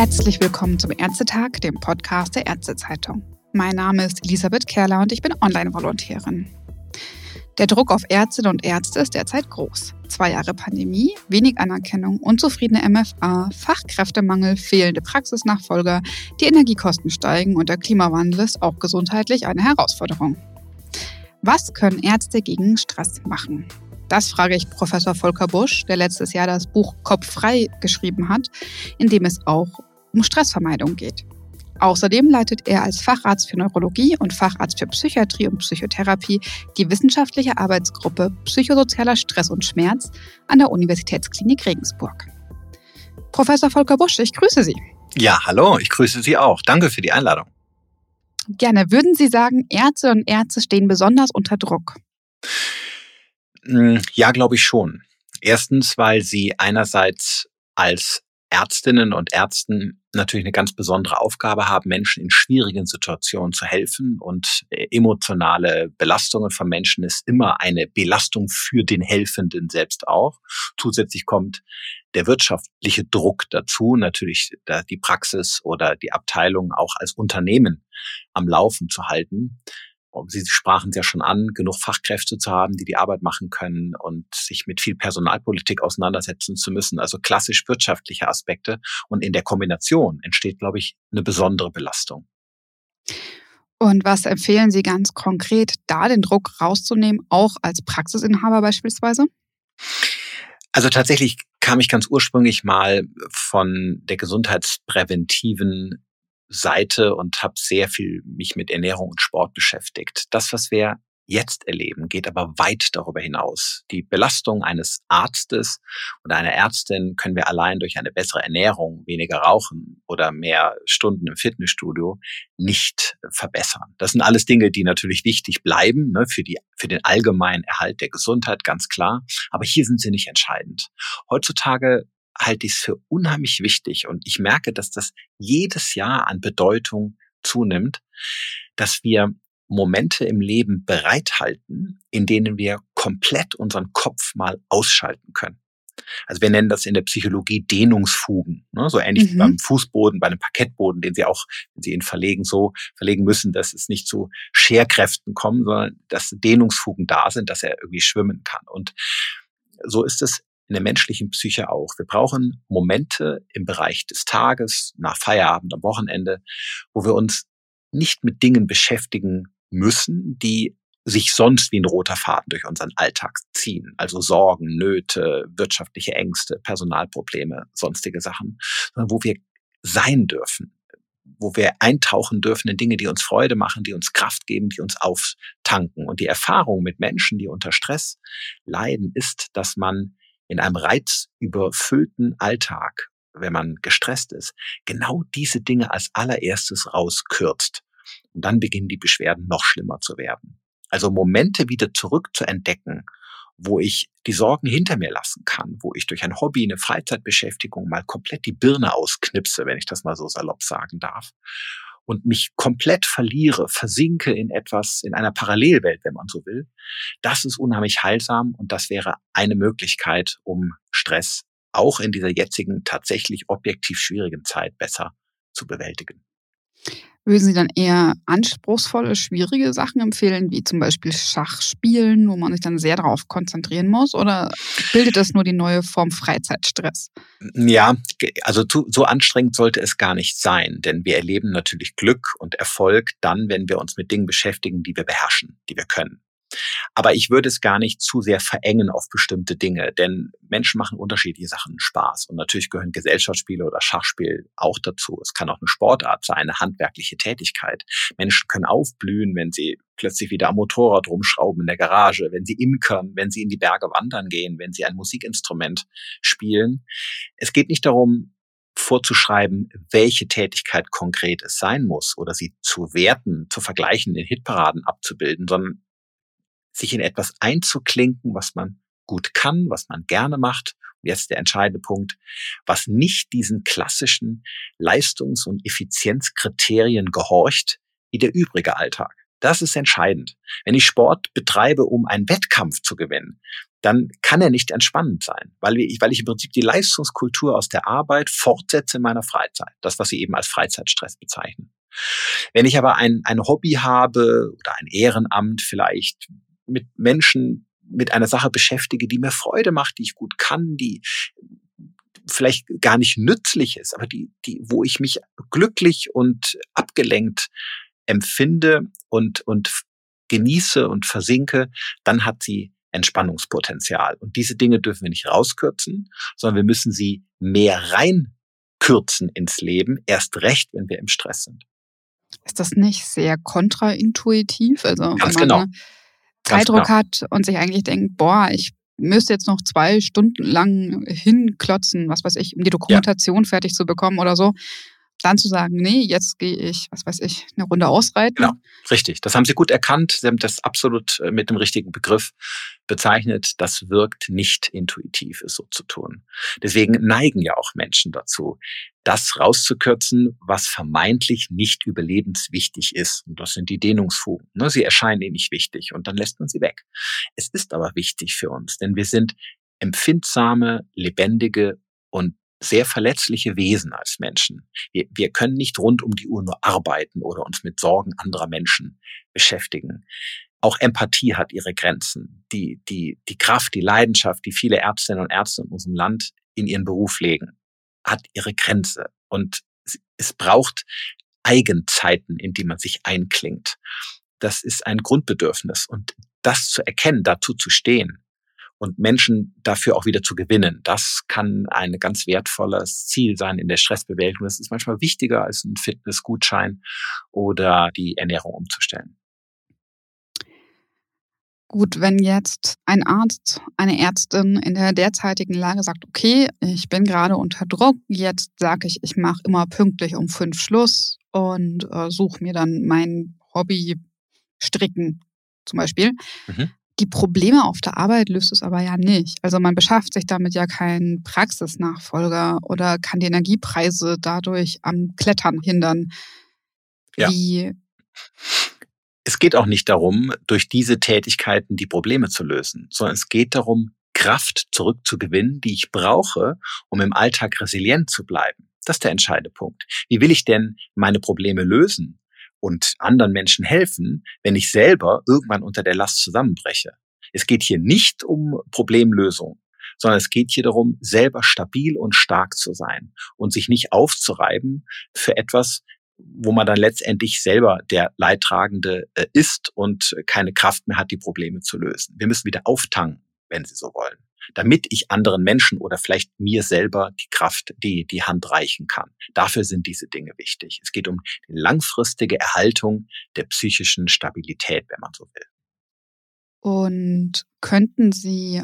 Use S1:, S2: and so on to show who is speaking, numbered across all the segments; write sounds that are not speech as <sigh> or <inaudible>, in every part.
S1: Herzlich willkommen zum Ärztetag, dem Podcast der Ärztezeitung. Mein Name ist Elisabeth Kerler und ich bin Online-Volontärin. Der Druck auf Ärztinnen und Ärzte ist derzeit groß. Zwei Jahre Pandemie, wenig Anerkennung, unzufriedene MFA, Fachkräftemangel, fehlende Praxisnachfolger, die Energiekosten steigen und der Klimawandel ist auch gesundheitlich eine Herausforderung. Was können Ärzte gegen Stress machen? Das frage ich Professor Volker Busch, der letztes Jahr das Buch Kopf frei geschrieben hat, in dem es auch um Stressvermeidung geht. Außerdem leitet er als Facharzt für Neurologie und Facharzt für Psychiatrie und Psychotherapie die wissenschaftliche Arbeitsgruppe Psychosozialer Stress und Schmerz an der Universitätsklinik Regensburg. Professor Volker Busch, ich grüße Sie.
S2: Ja, hallo, ich grüße Sie auch. Danke für die Einladung.
S1: Gerne. Würden Sie sagen, Ärzte und Ärzte stehen besonders unter Druck?
S2: Hm, ja, glaube ich schon. Erstens, weil sie einerseits als Ärztinnen und Ärzten natürlich eine ganz besondere Aufgabe haben, Menschen in schwierigen Situationen zu helfen. Und äh, emotionale Belastungen von Menschen ist immer eine Belastung für den Helfenden selbst auch. Zusätzlich kommt der wirtschaftliche Druck dazu, natürlich die Praxis oder die Abteilung auch als Unternehmen am Laufen zu halten. Sie sprachen es ja schon an, genug Fachkräfte zu haben, die die Arbeit machen können und sich mit viel Personalpolitik auseinandersetzen zu müssen. Also klassisch wirtschaftliche Aspekte. Und in der Kombination entsteht, glaube ich, eine besondere Belastung.
S1: Und was empfehlen Sie ganz konkret, da den Druck rauszunehmen, auch als Praxisinhaber beispielsweise?
S2: Also tatsächlich kam ich ganz ursprünglich mal von der gesundheitspräventiven Seite und habe sehr viel mich mit Ernährung und Sport beschäftigt. Das, was wir jetzt erleben, geht aber weit darüber hinaus. Die Belastung eines Arztes oder einer Ärztin können wir allein durch eine bessere Ernährung, weniger Rauchen oder mehr Stunden im Fitnessstudio nicht verbessern. Das sind alles Dinge, die natürlich wichtig bleiben ne, für, die, für den allgemeinen Erhalt der Gesundheit, ganz klar. Aber hier sind sie nicht entscheidend. Heutzutage halte ich es für unheimlich wichtig und ich merke, dass das jedes Jahr an Bedeutung zunimmt, dass wir Momente im Leben bereithalten, in denen wir komplett unseren Kopf mal ausschalten können. Also wir nennen das in der Psychologie Dehnungsfugen, ne? so ähnlich mhm. wie beim Fußboden, bei einem Parkettboden, den Sie auch, wenn Sie ihn verlegen, so verlegen müssen, dass es nicht zu Scherkräften kommt, sondern dass Dehnungsfugen da sind, dass er irgendwie schwimmen kann. Und so ist es in der menschlichen Psyche auch. Wir brauchen Momente im Bereich des Tages, nach Feierabend, am Wochenende, wo wir uns nicht mit Dingen beschäftigen müssen, die sich sonst wie ein roter Faden durch unseren Alltag ziehen. Also Sorgen, Nöte, wirtschaftliche Ängste, Personalprobleme, sonstige Sachen, sondern wo wir sein dürfen, wo wir eintauchen dürfen in Dinge, die uns Freude machen, die uns Kraft geben, die uns auftanken. Und die Erfahrung mit Menschen, die unter Stress leiden, ist, dass man in einem reizüberfüllten Alltag, wenn man gestresst ist, genau diese Dinge als allererstes rauskürzt. Und dann beginnen die Beschwerden noch schlimmer zu werden. Also Momente wieder zurück zu entdecken, wo ich die Sorgen hinter mir lassen kann, wo ich durch ein Hobby, eine Freizeitbeschäftigung mal komplett die Birne ausknipse, wenn ich das mal so salopp sagen darf und mich komplett verliere, versinke in etwas, in einer Parallelwelt, wenn man so will, das ist unheimlich heilsam und das wäre eine Möglichkeit, um Stress auch in dieser jetzigen tatsächlich objektiv schwierigen Zeit besser zu bewältigen.
S1: Würden Sie dann eher anspruchsvolle, schwierige Sachen empfehlen, wie zum Beispiel Schachspielen, wo man sich dann sehr darauf konzentrieren muss? Oder bildet das nur die neue Form Freizeitstress?
S2: Ja, also so anstrengend sollte es gar nicht sein, denn wir erleben natürlich Glück und Erfolg dann, wenn wir uns mit Dingen beschäftigen, die wir beherrschen, die wir können. Aber ich würde es gar nicht zu sehr verengen auf bestimmte Dinge, denn Menschen machen unterschiedliche Sachen Spaß. Und natürlich gehören Gesellschaftsspiele oder Schachspiel auch dazu. Es kann auch eine Sportart sein, eine handwerkliche Tätigkeit. Menschen können aufblühen, wenn sie plötzlich wieder am Motorrad rumschrauben in der Garage, wenn sie imkern, wenn sie in die Berge wandern gehen, wenn sie ein Musikinstrument spielen. Es geht nicht darum, vorzuschreiben, welche Tätigkeit konkret es sein muss oder sie zu werten, zu vergleichen, in Hitparaden abzubilden, sondern sich in etwas einzuklinken, was man gut kann, was man gerne macht. Und jetzt der entscheidende Punkt, was nicht diesen klassischen Leistungs- und Effizienzkriterien gehorcht, wie der übrige Alltag. Das ist entscheidend. Wenn ich Sport betreibe, um einen Wettkampf zu gewinnen, dann kann er nicht entspannend sein, weil ich, weil ich im Prinzip die Leistungskultur aus der Arbeit fortsetze in meiner Freizeit. Das, was Sie eben als Freizeitstress bezeichnen. Wenn ich aber ein, ein Hobby habe oder ein Ehrenamt vielleicht mit Menschen mit einer Sache beschäftige, die mir Freude macht, die ich gut kann, die vielleicht gar nicht nützlich ist, aber die, die, wo ich mich glücklich und abgelenkt empfinde und, und genieße und versinke, dann hat sie Entspannungspotenzial. Und diese Dinge dürfen wir nicht rauskürzen, sondern wir müssen sie mehr reinkürzen ins Leben, erst recht, wenn wir im Stress sind.
S1: Ist das nicht sehr kontraintuitiv? Also
S2: Ganz genau.
S1: Zeitdruck
S2: genau.
S1: hat und sich eigentlich denkt, boah, ich müsste jetzt noch zwei Stunden lang hinklotzen, was weiß ich, um die Dokumentation ja. fertig zu bekommen oder so dann zu sagen, nee, jetzt gehe ich, was weiß ich, eine Runde ausreiten.
S2: Genau, richtig. Das haben Sie gut erkannt. Sie haben das absolut äh, mit dem richtigen Begriff bezeichnet. Das wirkt nicht intuitiv, es so zu tun. Deswegen neigen ja auch Menschen dazu, das rauszukürzen, was vermeintlich nicht überlebenswichtig ist. Und das sind die Dehnungsfugen. Ne? Sie erscheinen ihnen nicht wichtig und dann lässt man sie weg. Es ist aber wichtig für uns, denn wir sind empfindsame, lebendige und sehr verletzliche Wesen als Menschen. Wir, wir können nicht rund um die Uhr nur arbeiten oder uns mit Sorgen anderer Menschen beschäftigen. Auch Empathie hat ihre Grenzen. Die, die, die Kraft, die Leidenschaft, die viele Ärztinnen und Ärzte in unserem Land in ihren Beruf legen, hat ihre Grenze. Und es braucht Eigenzeiten, in die man sich einklingt. Das ist ein Grundbedürfnis. Und das zu erkennen, dazu zu stehen, und Menschen dafür auch wieder zu gewinnen. Das kann ein ganz wertvolles Ziel sein in der Stressbewältigung. Das ist manchmal wichtiger als ein Fitnessgutschein oder die Ernährung umzustellen.
S1: Gut, wenn jetzt ein Arzt, eine Ärztin in der derzeitigen Lage sagt, okay, ich bin gerade unter Druck, jetzt sage ich, ich mache immer pünktlich um fünf Schluss und äh, suche mir dann mein Hobby Stricken zum Beispiel. Mhm. Die Probleme auf der Arbeit löst es aber ja nicht. Also man beschafft sich damit ja keinen Praxisnachfolger oder kann die Energiepreise dadurch am Klettern hindern.
S2: Ja. Wie es geht auch nicht darum, durch diese Tätigkeiten die Probleme zu lösen, sondern es geht darum, Kraft zurückzugewinnen, die ich brauche, um im Alltag resilient zu bleiben. Das ist der entscheidende Punkt. Wie will ich denn meine Probleme lösen? Und anderen Menschen helfen, wenn ich selber irgendwann unter der Last zusammenbreche. Es geht hier nicht um Problemlösung, sondern es geht hier darum, selber stabil und stark zu sein und sich nicht aufzureiben für etwas, wo man dann letztendlich selber der Leidtragende äh, ist und keine Kraft mehr hat, die Probleme zu lösen. Wir müssen wieder auftanken, wenn Sie so wollen damit ich anderen Menschen oder vielleicht mir selber die Kraft, die, die Hand reichen kann. Dafür sind diese Dinge wichtig. Es geht um die langfristige Erhaltung der psychischen Stabilität, wenn man so will.
S1: Und könnten Sie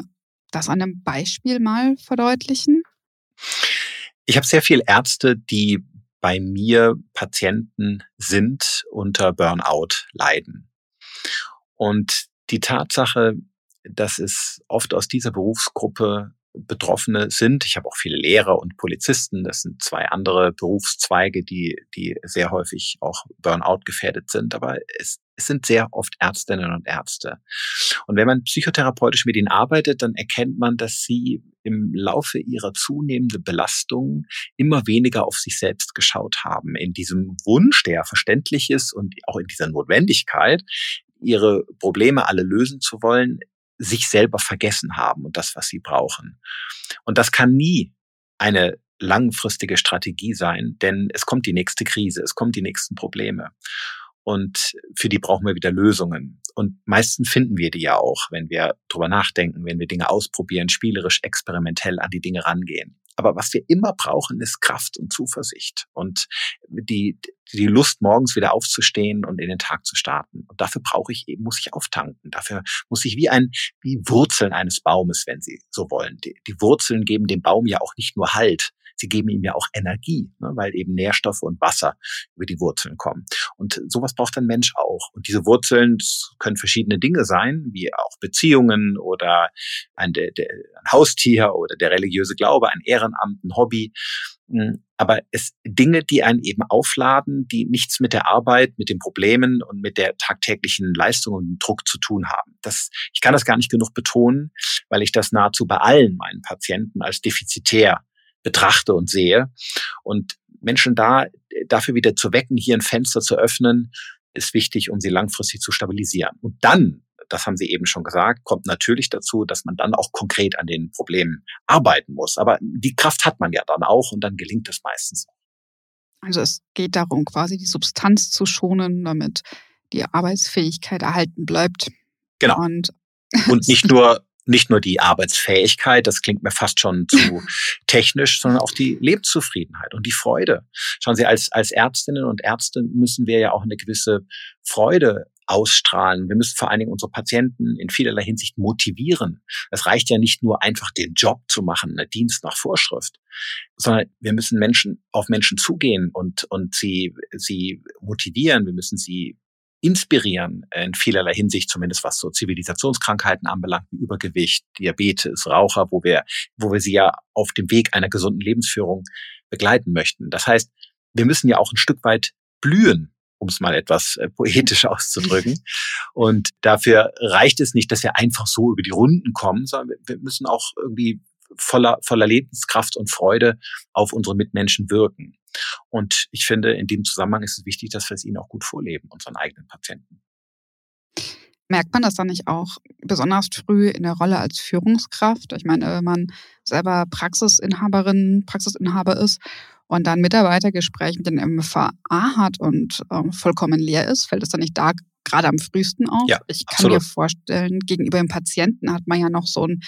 S1: das an einem Beispiel mal verdeutlichen?
S2: Ich habe sehr viele Ärzte, die bei mir Patienten sind, unter Burnout leiden. Und die Tatsache, dass es oft aus dieser Berufsgruppe Betroffene sind. Ich habe auch viele Lehrer und Polizisten. Das sind zwei andere Berufszweige, die, die sehr häufig auch Burnout gefährdet sind. Aber es, es sind sehr oft Ärztinnen und Ärzte. Und wenn man psychotherapeutisch mit ihnen arbeitet, dann erkennt man, dass sie im Laufe ihrer zunehmenden Belastung immer weniger auf sich selbst geschaut haben. In diesem Wunsch, der verständlich ist und auch in dieser Notwendigkeit, ihre Probleme alle lösen zu wollen, sich selber vergessen haben und das, was sie brauchen. Und das kann nie eine langfristige Strategie sein, denn es kommt die nächste Krise, es kommen die nächsten Probleme. Und für die brauchen wir wieder Lösungen. Und meistens finden wir die ja auch, wenn wir drüber nachdenken, wenn wir Dinge ausprobieren, spielerisch, experimentell an die Dinge rangehen. Aber was wir immer brauchen, ist Kraft und Zuversicht und die, die Lust, morgens wieder aufzustehen und in den Tag zu starten. Und dafür brauche ich eben, muss ich auftanken. Dafür muss ich wie ein, wie Wurzeln eines Baumes, wenn Sie so wollen. Die, die Wurzeln geben dem Baum ja auch nicht nur Halt, sie geben ihm ja auch Energie, ne, weil eben Nährstoffe und Wasser über die Wurzeln kommen. Und sowas braucht ein Mensch auch. Und diese Wurzeln können verschiedene Dinge sein, wie auch Beziehungen oder ein, der, der, ein Haustier oder der religiöse Glaube, ein Ehrenamt, ein Hobby. Hm, aber es Dinge, die einen eben aufladen, die nichts mit der Arbeit, mit den Problemen und mit der tagtäglichen Leistung und Druck zu tun haben. Das, ich kann das gar nicht genug betonen, weil ich das nahezu bei allen meinen Patienten als defizitär betrachte und sehe. Und Menschen da dafür wieder zu wecken, hier ein Fenster zu öffnen, ist wichtig, um sie langfristig zu stabilisieren. Und dann das haben Sie eben schon gesagt, kommt natürlich dazu, dass man dann auch konkret an den Problemen arbeiten muss. Aber die Kraft hat man ja dann auch und dann gelingt es meistens.
S1: Also es geht darum, quasi die Substanz zu schonen, damit die Arbeitsfähigkeit erhalten bleibt.
S2: Genau. Und, und <laughs> nicht nur nicht nur die Arbeitsfähigkeit, das klingt mir fast schon zu <laughs> technisch, sondern auch die Lebenszufriedenheit und die Freude. Schauen Sie, als, als Ärztinnen und Ärzte müssen wir ja auch eine gewisse Freude ausstrahlen. Wir müssen vor allen Dingen unsere Patienten in vielerlei Hinsicht motivieren. Es reicht ja nicht nur einfach den Job zu machen, einen Dienst nach Vorschrift, sondern wir müssen Menschen auf Menschen zugehen und, und sie, sie motivieren. Wir müssen sie inspirieren in vielerlei Hinsicht, zumindest was so Zivilisationskrankheiten anbelangt, wie Übergewicht, Diabetes, Raucher, wo wir, wo wir sie ja auf dem Weg einer gesunden Lebensführung begleiten möchten. Das heißt, wir müssen ja auch ein Stück weit blühen um es mal etwas äh, poetisch <laughs> auszudrücken. Und dafür reicht es nicht, dass wir einfach so über die Runden kommen, sondern wir müssen auch irgendwie voller, voller Lebenskraft und Freude auf unsere Mitmenschen wirken. Und ich finde, in dem Zusammenhang ist es wichtig, dass wir es ihnen auch gut vorleben, unseren eigenen Patienten.
S1: Merkt man das dann nicht auch besonders früh in der Rolle als Führungskraft? Ich meine, wenn man selber Praxisinhaberin, Praxisinhaber ist und dann Mitarbeitergespräch mit den MFA hat und äh, vollkommen leer ist, fällt es dann nicht da gerade am frühesten auf? Ja, ich kann absolut. mir vorstellen, gegenüber dem Patienten hat man ja noch so ein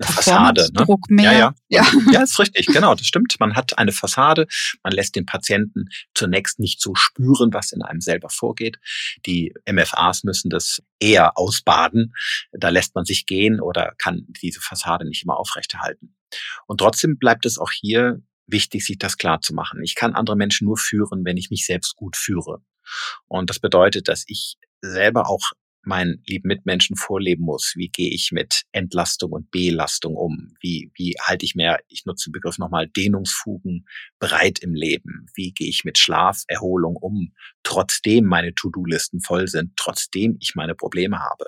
S2: Fassade. Ne?
S1: Druck mehr.
S2: Ja, ja. ja. ja, <laughs> ist richtig, genau, das stimmt. Man hat eine Fassade, man lässt den Patienten zunächst nicht so spüren, was in einem selber vorgeht. Die MFAs müssen das eher ausbaden. Da lässt man sich gehen oder kann diese Fassade nicht immer aufrechterhalten. Und trotzdem bleibt es auch hier wichtig, sich das klar zu machen. Ich kann andere Menschen nur führen, wenn ich mich selbst gut führe. Und das bedeutet, dass ich selber auch meinen lieben Mitmenschen vorleben muss. Wie gehe ich mit Entlastung und Belastung um? Wie, wie halte ich mehr, ich nutze den Begriff nochmal, Dehnungsfugen bereit im Leben? Wie gehe ich mit Schlaferholung um? Trotzdem meine To-Do-Listen voll sind, trotzdem ich meine Probleme habe.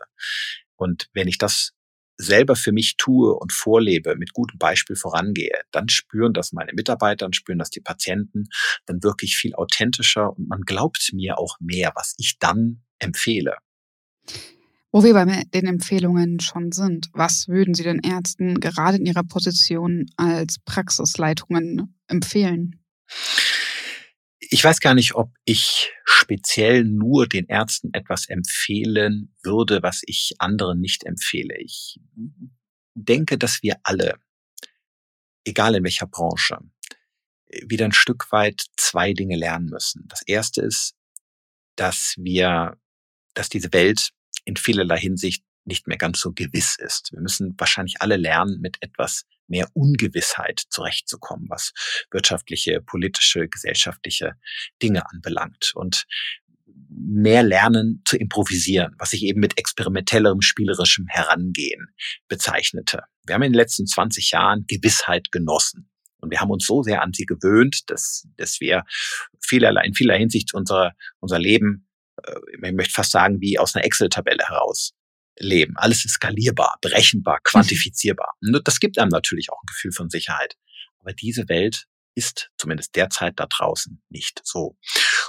S2: Und wenn ich das selber für mich tue und vorlebe, mit gutem Beispiel vorangehe, dann spüren das meine Mitarbeiter, dann spüren das die Patienten, dann wirklich viel authentischer und man glaubt mir auch mehr, was ich dann empfehle.
S1: Wo wir bei den Empfehlungen schon sind, was würden Sie den Ärzten gerade in ihrer Position als Praxisleitungen empfehlen?
S2: Ich weiß gar nicht, ob ich speziell nur den Ärzten etwas empfehlen würde, was ich anderen nicht empfehle. Ich denke, dass wir alle, egal in welcher Branche, wieder ein Stück weit zwei Dinge lernen müssen. Das erste ist, dass wir, dass diese Welt in vielerlei Hinsicht nicht mehr ganz so gewiss ist. Wir müssen wahrscheinlich alle lernen, mit etwas mehr Ungewissheit zurechtzukommen, was wirtschaftliche, politische, gesellschaftliche Dinge anbelangt. Und mehr lernen zu improvisieren, was ich eben mit experimentellerem, spielerischem Herangehen bezeichnete. Wir haben in den letzten 20 Jahren Gewissheit genossen. Und wir haben uns so sehr an sie gewöhnt, dass, dass wir vielerlei, in vieler Hinsicht unser, unser Leben ich möchte fast sagen, wie aus einer Excel-Tabelle heraus leben. Alles ist skalierbar, berechenbar, quantifizierbar. Und <laughs> das gibt einem natürlich auch ein Gefühl von Sicherheit. Aber diese Welt ist zumindest derzeit da draußen nicht so.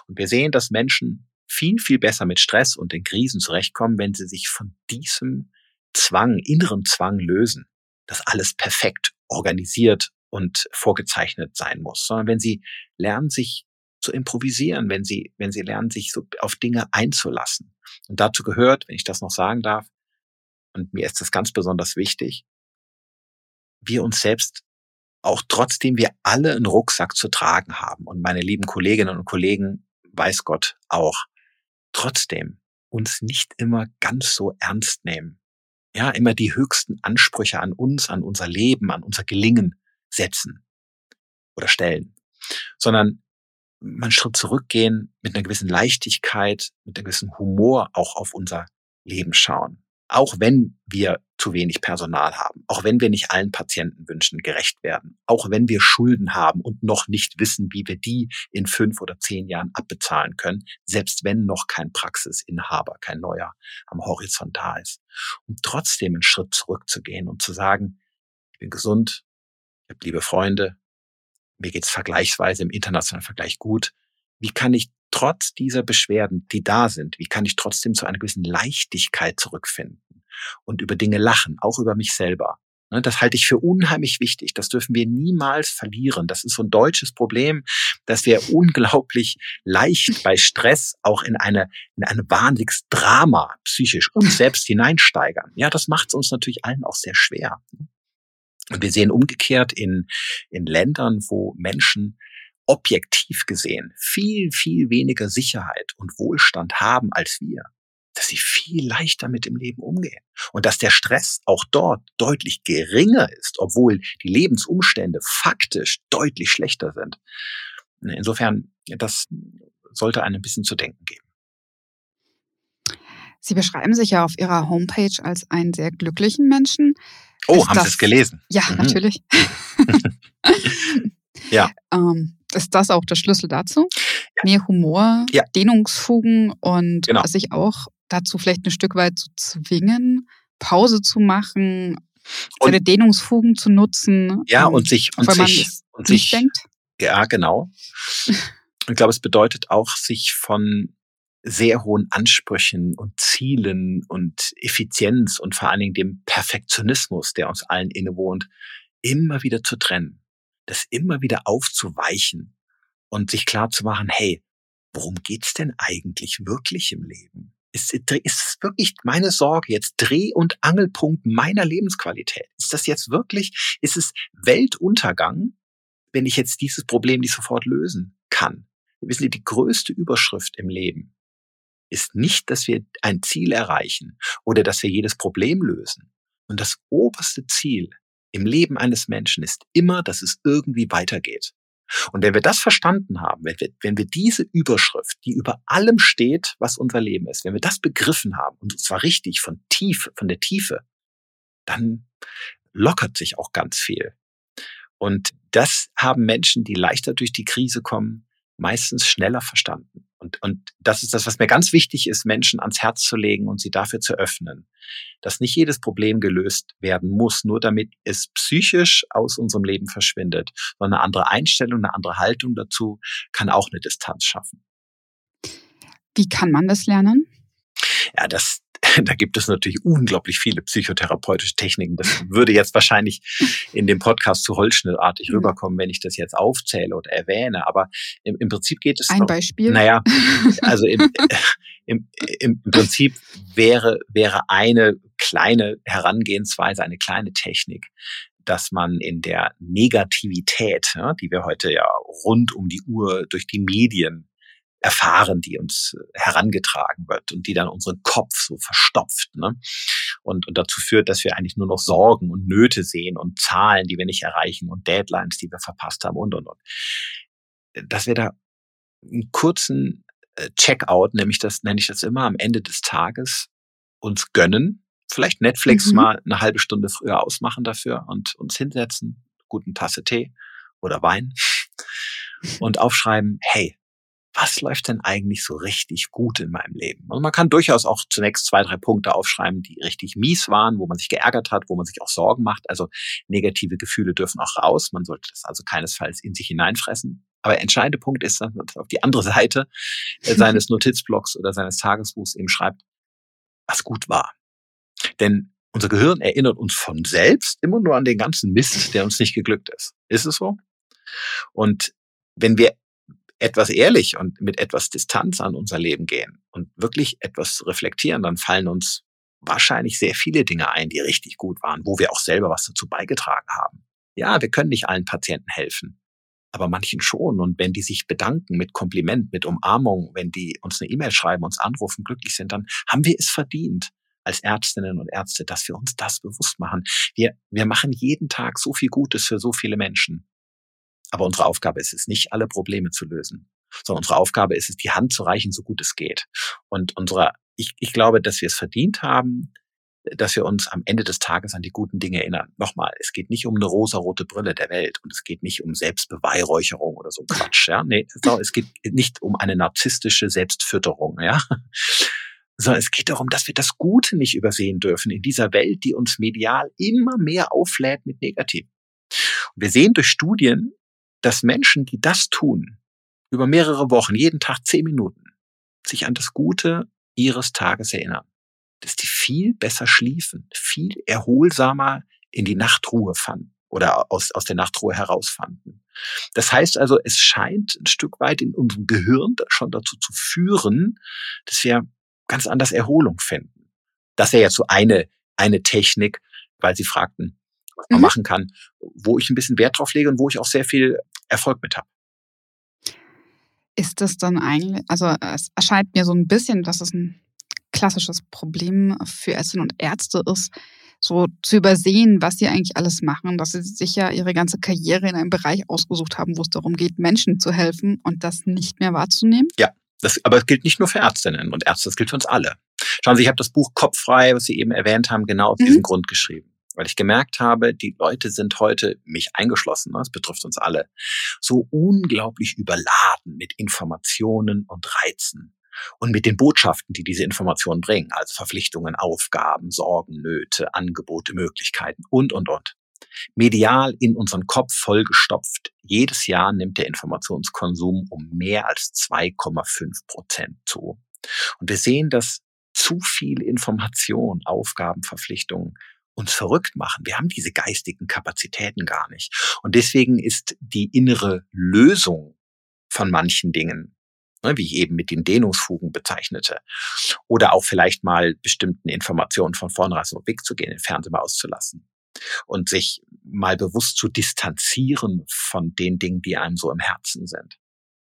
S2: Und wir sehen, dass Menschen viel, viel besser mit Stress und den Krisen zurechtkommen, wenn sie sich von diesem Zwang, inneren Zwang lösen, dass alles perfekt organisiert und vorgezeichnet sein muss, sondern wenn sie lernen, sich zu improvisieren, wenn sie, wenn sie lernen, sich so auf Dinge einzulassen. Und dazu gehört, wenn ich das noch sagen darf, und mir ist das ganz besonders wichtig, wir uns selbst auch trotzdem wir alle einen Rucksack zu tragen haben und meine lieben Kolleginnen und Kollegen, weiß Gott auch, trotzdem uns nicht immer ganz so ernst nehmen. Ja, immer die höchsten Ansprüche an uns, an unser Leben, an unser Gelingen setzen oder stellen, sondern mal einen Schritt zurückgehen, mit einer gewissen Leichtigkeit, mit einem gewissen Humor auch auf unser Leben schauen. auch wenn wir zu wenig Personal haben, auch wenn wir nicht allen Patientenwünschen gerecht werden, auch wenn wir Schulden haben und noch nicht wissen, wie wir die in fünf oder zehn Jahren abbezahlen können, selbst wenn noch kein Praxisinhaber, kein neuer am Horizont da ist. Um trotzdem einen Schritt zurückzugehen und zu sagen, ich bin gesund, ich habe liebe Freunde, mir geht's vergleichsweise im internationalen Vergleich gut. Wie kann ich trotz dieser Beschwerden, die da sind, wie kann ich trotzdem zu einer gewissen Leichtigkeit zurückfinden und über Dinge lachen, auch über mich selber? Ne, das halte ich für unheimlich wichtig. Das dürfen wir niemals verlieren. Das ist so ein deutsches Problem, dass wir unglaublich leicht bei Stress auch in eine, in eine wahnsinniges Drama psychisch uns selbst hineinsteigern. Ja, das macht es uns natürlich allen auch sehr schwer. Und wir sehen umgekehrt in, in Ländern, wo Menschen objektiv gesehen viel, viel weniger Sicherheit und Wohlstand haben als wir, dass sie viel leichter mit dem Leben umgehen und dass der Stress auch dort deutlich geringer ist, obwohl die Lebensumstände faktisch deutlich schlechter sind. Insofern, das sollte einem ein bisschen zu denken geben.
S1: Sie beschreiben sich ja auf Ihrer Homepage als einen sehr glücklichen Menschen.
S2: Oh, haben Sie es gelesen?
S1: Ja, mhm. natürlich. <laughs>
S2: ja.
S1: Ähm, ist das auch der Schlüssel dazu? Ja. Mehr Humor, ja. Dehnungsfugen und genau. sich auch dazu vielleicht ein Stück weit zu zwingen, Pause zu machen, seine und, Dehnungsfugen zu nutzen.
S2: Ja, und sich, und sich, und sich, denkt. Ja, genau. <laughs> Ich glaube, es bedeutet auch, sich von sehr hohen Ansprüchen und Zielen und Effizienz und vor allen Dingen dem Perfektionismus, der uns allen innewohnt, immer wieder zu trennen das immer wieder aufzuweichen und sich klar zu machen, hey, worum geht's denn eigentlich wirklich im Leben? Ist, ist es wirklich meine Sorge jetzt Dreh- und Angelpunkt meiner Lebensqualität? Ist das jetzt wirklich, ist es Weltuntergang, wenn ich jetzt dieses Problem nicht sofort lösen kann? Wir wissen, die größte Überschrift im Leben ist nicht, dass wir ein Ziel erreichen oder dass wir jedes Problem lösen. Und das oberste Ziel im Leben eines Menschen ist immer, dass es irgendwie weitergeht. Und wenn wir das verstanden haben, wenn wir, wenn wir diese Überschrift, die über allem steht, was unser Leben ist, wenn wir das begriffen haben, und zwar richtig von Tiefe, von der Tiefe, dann lockert sich auch ganz viel. Und das haben Menschen, die leichter durch die Krise kommen, meistens schneller verstanden. Und, und das ist das, was mir ganz wichtig ist, Menschen ans Herz zu legen und sie dafür zu öffnen. Dass nicht jedes Problem gelöst werden muss, nur damit es psychisch aus unserem Leben verschwindet, sondern eine andere Einstellung, eine andere Haltung dazu kann auch eine Distanz schaffen.
S1: Wie kann man das lernen?
S2: Ja, das, <laughs> da gibt es natürlich unglaublich viele psychotherapeutische Techniken. Das würde jetzt wahrscheinlich in dem Podcast zu holzschnittartig mhm. rüberkommen, wenn ich das jetzt aufzähle oder erwähne. Aber im, im Prinzip geht es.
S1: Ein noch, Beispiel?
S2: Naja, <laughs> also im, <laughs> im, im Prinzip wäre, wäre eine kleine Herangehensweise, eine kleine Technik, dass man in der Negativität, ja, die wir heute ja rund um die Uhr durch die Medien erfahren, die uns äh, herangetragen wird und die dann unseren Kopf so verstopft. Ne? Und, und dazu führt, dass wir eigentlich nur noch Sorgen und Nöte sehen und Zahlen, die wir nicht erreichen und Deadlines, die wir verpasst haben und, und, und. Dass wir da einen kurzen äh, Checkout, nämlich das nenne ich das immer am Ende des Tages, uns gönnen. Vielleicht Netflix mhm. mal eine halbe Stunde früher ausmachen dafür und uns hinsetzen, guten Tasse Tee oder Wein <laughs> und aufschreiben, hey, was läuft denn eigentlich so richtig gut in meinem Leben? Also man kann durchaus auch zunächst zwei, drei Punkte aufschreiben, die richtig mies waren, wo man sich geärgert hat, wo man sich auch Sorgen macht. Also negative Gefühle dürfen auch raus. Man sollte das also keinesfalls in sich hineinfressen. Aber der entscheidende Punkt ist, dass man auf die andere Seite äh, <laughs> seines Notizblocks oder seines Tagesbuchs eben schreibt, was gut war. Denn unser Gehirn erinnert uns von selbst immer nur an den ganzen Mist, der uns nicht geglückt ist. Ist es so? Und wenn wir etwas ehrlich und mit etwas Distanz an unser Leben gehen und wirklich etwas reflektieren, dann fallen uns wahrscheinlich sehr viele Dinge ein, die richtig gut waren, wo wir auch selber was dazu beigetragen haben. Ja, wir können nicht allen Patienten helfen, aber manchen schon. Und wenn die sich bedanken mit Kompliment, mit Umarmung, wenn die uns eine E-Mail schreiben, uns anrufen, glücklich sind, dann haben wir es verdient als Ärztinnen und Ärzte, dass wir uns das bewusst machen. Wir, wir machen jeden Tag so viel Gutes für so viele Menschen. Aber unsere Aufgabe ist es nicht, alle Probleme zu lösen, sondern unsere Aufgabe ist es, die Hand zu reichen, so gut es geht. Und unsere, ich, ich glaube, dass wir es verdient haben, dass wir uns am Ende des Tages an die guten Dinge erinnern. Nochmal, es geht nicht um eine rosarote Brille der Welt und es geht nicht um Selbstbeweihräucherung oder so Quatsch. Ja? Nee, es geht nicht um eine narzisstische Selbstfütterung, ja. <laughs> Sondern es geht darum, dass wir das Gute nicht übersehen dürfen in dieser Welt, die uns medial immer mehr auflädt mit Negativ. Und wir sehen durch Studien, dass Menschen, die das tun, über mehrere Wochen, jeden Tag zehn Minuten, sich an das Gute ihres Tages erinnern dass die viel besser schliefen, viel erholsamer in die Nachtruhe fanden oder aus, aus der Nachtruhe herausfanden. Das heißt also, es scheint ein Stück weit in unserem Gehirn schon dazu zu führen, dass wir ganz anders Erholung finden. Das wäre jetzt so eine, eine Technik, weil Sie fragten, was man mhm. machen kann, wo ich ein bisschen Wert drauf lege und wo ich auch sehr viel Erfolg mit habe.
S1: Ist das dann eigentlich, also es erscheint mir so ein bisschen, dass es ein klassisches Problem für Ärztinnen und Ärzte ist, so zu übersehen, was sie eigentlich alles machen, dass sie sich ja ihre ganze Karriere in einem Bereich ausgesucht haben, wo es darum geht, Menschen zu helfen und das nicht mehr wahrzunehmen?
S2: Ja, das, aber es gilt nicht nur für Ärztinnen und Ärzte, das gilt für uns alle. Schauen Sie, ich habe das Buch Kopffrei, was Sie eben erwähnt haben, genau aus mhm. diesem Grund geschrieben. Weil ich gemerkt habe, die Leute sind heute, mich eingeschlossen, das betrifft uns alle, so unglaublich überladen mit Informationen und Reizen und mit den Botschaften, die diese Informationen bringen, also Verpflichtungen, Aufgaben, Sorgen, Nöte, Angebote, Möglichkeiten und, und, und. Medial in unseren Kopf vollgestopft. Jedes Jahr nimmt der Informationskonsum um mehr als 2,5 Prozent zu. Und wir sehen, dass zu viel Information, Aufgaben, Verpflichtungen uns verrückt machen. Wir haben diese geistigen Kapazitäten gar nicht. Und deswegen ist die innere Lösung von manchen Dingen ne, wie ich eben mit den Dehnungsfugen bezeichnete. Oder auch vielleicht mal bestimmten Informationen von vornherein so wegzugehen, den Fernseher mal auszulassen. Und sich mal bewusst zu distanzieren von den Dingen, die einem so im Herzen sind.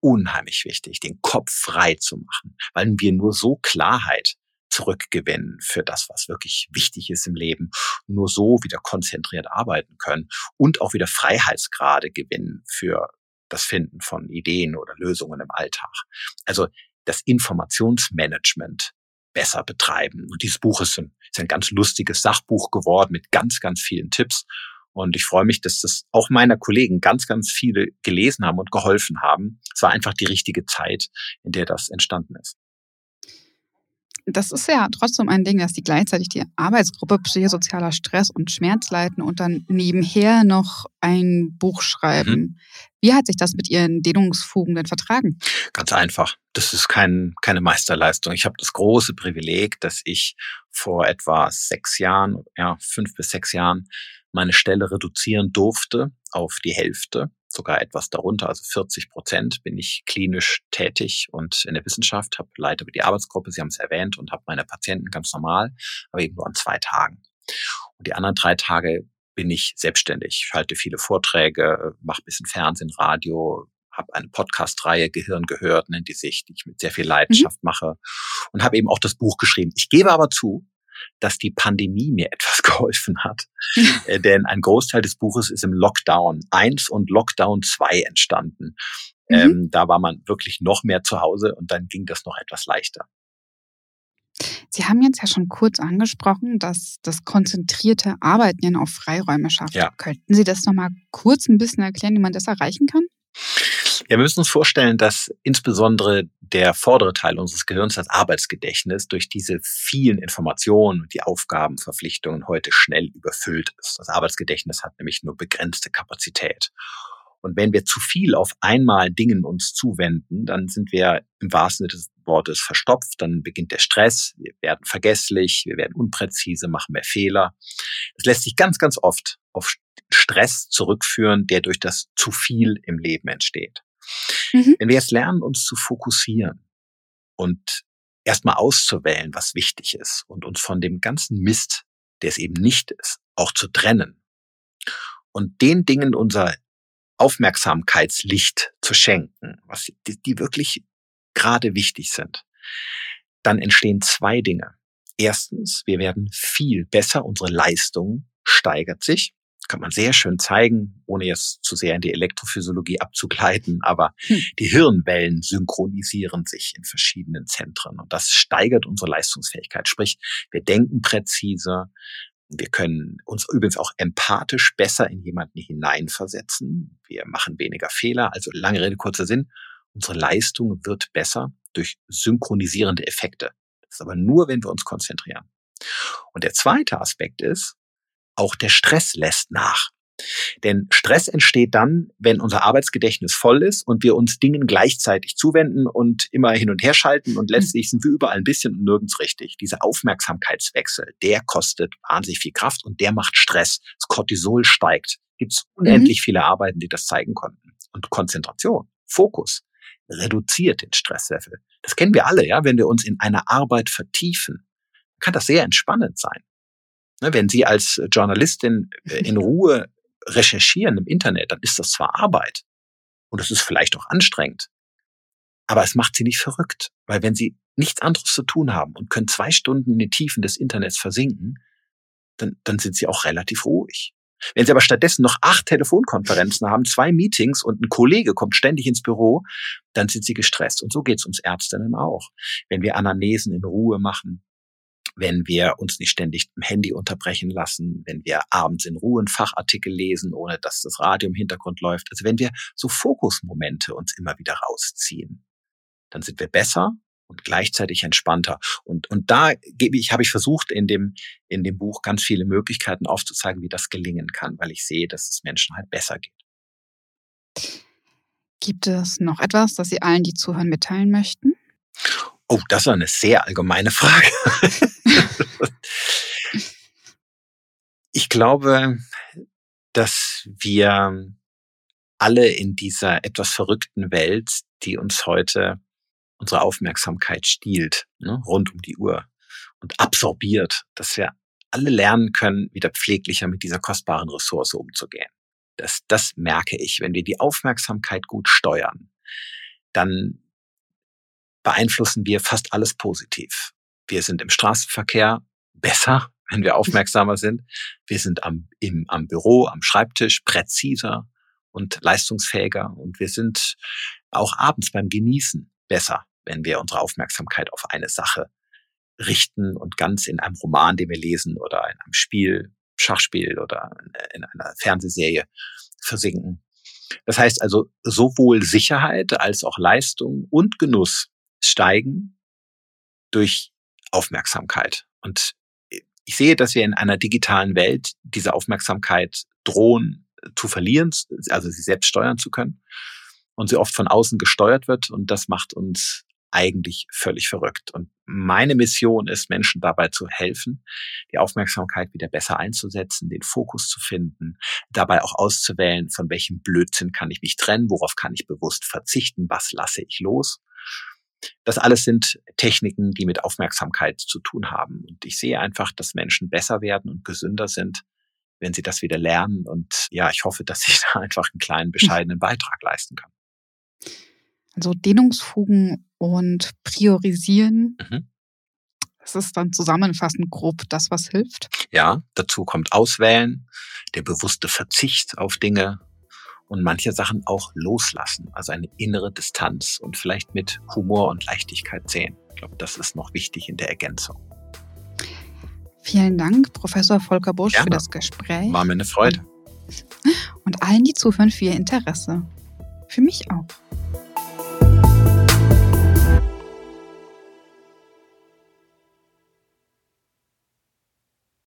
S2: Unheimlich wichtig, den Kopf frei zu machen, weil wir nur so Klarheit zurückgewinnen für das, was wirklich wichtig ist im Leben, nur so wieder konzentriert arbeiten können und auch wieder Freiheitsgrade gewinnen für das Finden von Ideen oder Lösungen im Alltag. Also das Informationsmanagement besser betreiben. Und dieses Buch ist ein, ist ein ganz lustiges Sachbuch geworden mit ganz, ganz vielen Tipps. Und ich freue mich, dass das auch meiner Kollegen ganz, ganz viele gelesen haben und geholfen haben. Es war einfach die richtige Zeit, in der das entstanden ist
S1: das ist ja trotzdem ein Ding, dass die gleichzeitig die Arbeitsgruppe psychosozialer Stress und Schmerz leiten und dann nebenher noch ein Buch schreiben. Mhm. Wie hat sich das mit Ihren Dehnungsfugen denn vertragen?
S2: Ganz einfach. Das ist kein, keine Meisterleistung. Ich habe das große Privileg, dass ich vor etwa sechs Jahren, ja, fünf bis sechs Jahren meine Stelle reduzieren durfte auf die Hälfte sogar etwas darunter, also 40 Prozent bin ich klinisch tätig und in der Wissenschaft, habe leite die Arbeitsgruppe, Sie haben es erwähnt, und habe meine Patienten ganz normal, aber eben nur an zwei Tagen. Und die anderen drei Tage bin ich selbstständig. Ich halte viele Vorträge, mache bisschen Fernsehen, Radio, habe eine Podcast-Reihe Gehirn gehört, nennt die sich, die ich mit sehr viel Leidenschaft mhm. mache und habe eben auch das Buch geschrieben. Ich gebe aber zu, dass die Pandemie mir <laughs> etwas geholfen hat. <laughs> äh, denn ein Großteil des Buches ist im Lockdown 1 und Lockdown 2 entstanden. Mhm. Ähm, da war man wirklich noch mehr zu Hause und dann ging das noch etwas leichter.
S1: Sie haben jetzt ja schon kurz angesprochen, dass das konzentrierte Arbeiten auf Freiräume schafft. Ja. Könnten Sie das nochmal kurz ein bisschen erklären, wie man das erreichen kann?
S2: Ja, wir müssen uns vorstellen, dass insbesondere der vordere Teil unseres Gehirns, das Arbeitsgedächtnis, durch diese vielen Informationen und die Aufgabenverpflichtungen heute schnell überfüllt ist. Das Arbeitsgedächtnis hat nämlich nur begrenzte Kapazität. Und wenn wir zu viel auf einmal Dingen uns zuwenden, dann sind wir im wahrsten Sinne des Wortes verstopft, dann beginnt der Stress, wir werden vergesslich, wir werden unpräzise, machen mehr Fehler. Das lässt sich ganz, ganz oft auf Stress zurückführen, der durch das zu viel im Leben entsteht. Mhm. Wenn wir jetzt lernen, uns zu fokussieren und erstmal auszuwählen, was wichtig ist und uns von dem ganzen Mist, der es eben nicht ist, auch zu trennen und den Dingen unser Aufmerksamkeitslicht zu schenken, was die, die wirklich gerade wichtig sind, dann entstehen zwei Dinge. Erstens, wir werden viel besser, unsere Leistung steigert sich. Kann man sehr schön zeigen, ohne jetzt zu sehr in die Elektrophysiologie abzugleiten, aber hm. die Hirnwellen synchronisieren sich in verschiedenen Zentren und das steigert unsere Leistungsfähigkeit. Sprich, wir denken präziser, wir können uns übrigens auch empathisch besser in jemanden hineinversetzen. Wir machen weniger Fehler. Also lange Rede, kurzer Sinn. Unsere Leistung wird besser durch synchronisierende Effekte. Das ist aber nur, wenn wir uns konzentrieren. Und der zweite Aspekt ist, auch der Stress lässt nach. Denn Stress entsteht dann, wenn unser Arbeitsgedächtnis voll ist und wir uns Dingen gleichzeitig zuwenden und immer hin und her schalten und hm. letztlich sind wir überall ein bisschen und nirgends richtig. Dieser Aufmerksamkeitswechsel, der kostet wahnsinnig viel Kraft und der macht Stress. Das Cortisol steigt. Gibt es unendlich mhm. viele Arbeiten, die das zeigen konnten. Und Konzentration, Fokus reduziert den Stresslevel. Das kennen wir alle, ja. Wenn wir uns in einer Arbeit vertiefen, kann das sehr entspannend sein. Ne, wenn Sie als Journalistin äh, in <laughs> Ruhe recherchieren im Internet, dann ist das zwar Arbeit und es ist vielleicht auch anstrengend, aber es macht Sie nicht verrückt, weil wenn Sie nichts anderes zu tun haben und können zwei Stunden in den Tiefen des Internets versinken, dann, dann sind Sie auch relativ ruhig. Wenn Sie aber stattdessen noch acht Telefonkonferenzen haben, zwei Meetings und ein Kollege kommt ständig ins Büro, dann sind Sie gestresst. Und so geht es uns Ärztinnen auch. Wenn wir Anamnesen in Ruhe machen, wenn wir uns nicht ständig im Handy unterbrechen lassen, wenn wir abends in Ruhe einen Fachartikel lesen, ohne dass das Radio im Hintergrund läuft. Also wenn wir so Fokusmomente uns immer wieder rausziehen, dann sind wir besser und gleichzeitig entspannter. Und, und da gebe ich, habe ich versucht, in dem, in dem Buch ganz viele Möglichkeiten aufzuzeigen, wie das gelingen kann, weil ich sehe, dass es Menschen halt besser geht.
S1: Gibt es noch etwas, das Sie allen, die zuhören, mitteilen möchten?
S2: Oh, das war eine sehr allgemeine Frage. <laughs> <laughs> ich glaube, dass wir alle in dieser etwas verrückten Welt, die uns heute unsere Aufmerksamkeit stiehlt, ne, rund um die Uhr und absorbiert, dass wir alle lernen können, wieder pfleglicher mit dieser kostbaren Ressource umzugehen. Das, das merke ich. Wenn wir die Aufmerksamkeit gut steuern, dann beeinflussen wir fast alles positiv. Wir sind im Straßenverkehr besser, wenn wir aufmerksamer sind. Wir sind am, im, am Büro, am Schreibtisch präziser und leistungsfähiger. Und wir sind auch abends beim Genießen besser, wenn wir unsere Aufmerksamkeit auf eine Sache richten und ganz in einem Roman, den wir lesen oder in einem Spiel, Schachspiel oder in einer Fernsehserie versinken. Das heißt also, sowohl Sicherheit als auch Leistung und Genuss steigen durch Aufmerksamkeit. Und ich sehe, dass wir in einer digitalen Welt diese Aufmerksamkeit drohen zu verlieren, also sie selbst steuern zu können und sie oft von außen gesteuert wird und das macht uns eigentlich völlig verrückt. Und meine Mission ist, Menschen dabei zu helfen, die Aufmerksamkeit wieder besser einzusetzen, den Fokus zu finden, dabei auch auszuwählen, von welchem Blödsinn kann ich mich trennen, worauf kann ich bewusst verzichten, was lasse ich los das alles sind Techniken, die mit Aufmerksamkeit zu tun haben. Und ich sehe einfach, dass Menschen besser werden und gesünder sind, wenn sie das wieder lernen. Und ja, ich hoffe, dass ich <laughs> da einfach einen kleinen, bescheidenen Beitrag leisten kann.
S1: Also Dehnungsfugen und Priorisieren. Mhm. Das ist dann zusammenfassend grob das, was hilft.
S2: Ja, dazu kommt Auswählen, der bewusste Verzicht auf Dinge, und manche Sachen auch loslassen, also eine innere Distanz und vielleicht mit Humor und Leichtigkeit sehen. Ich glaube, das ist noch wichtig in der Ergänzung.
S1: Vielen Dank, Professor Volker Busch, Gerne. für das Gespräch.
S2: War mir eine Freude.
S1: Und <laughs> allen, die zuhören, für ihr Interesse. Für mich auch.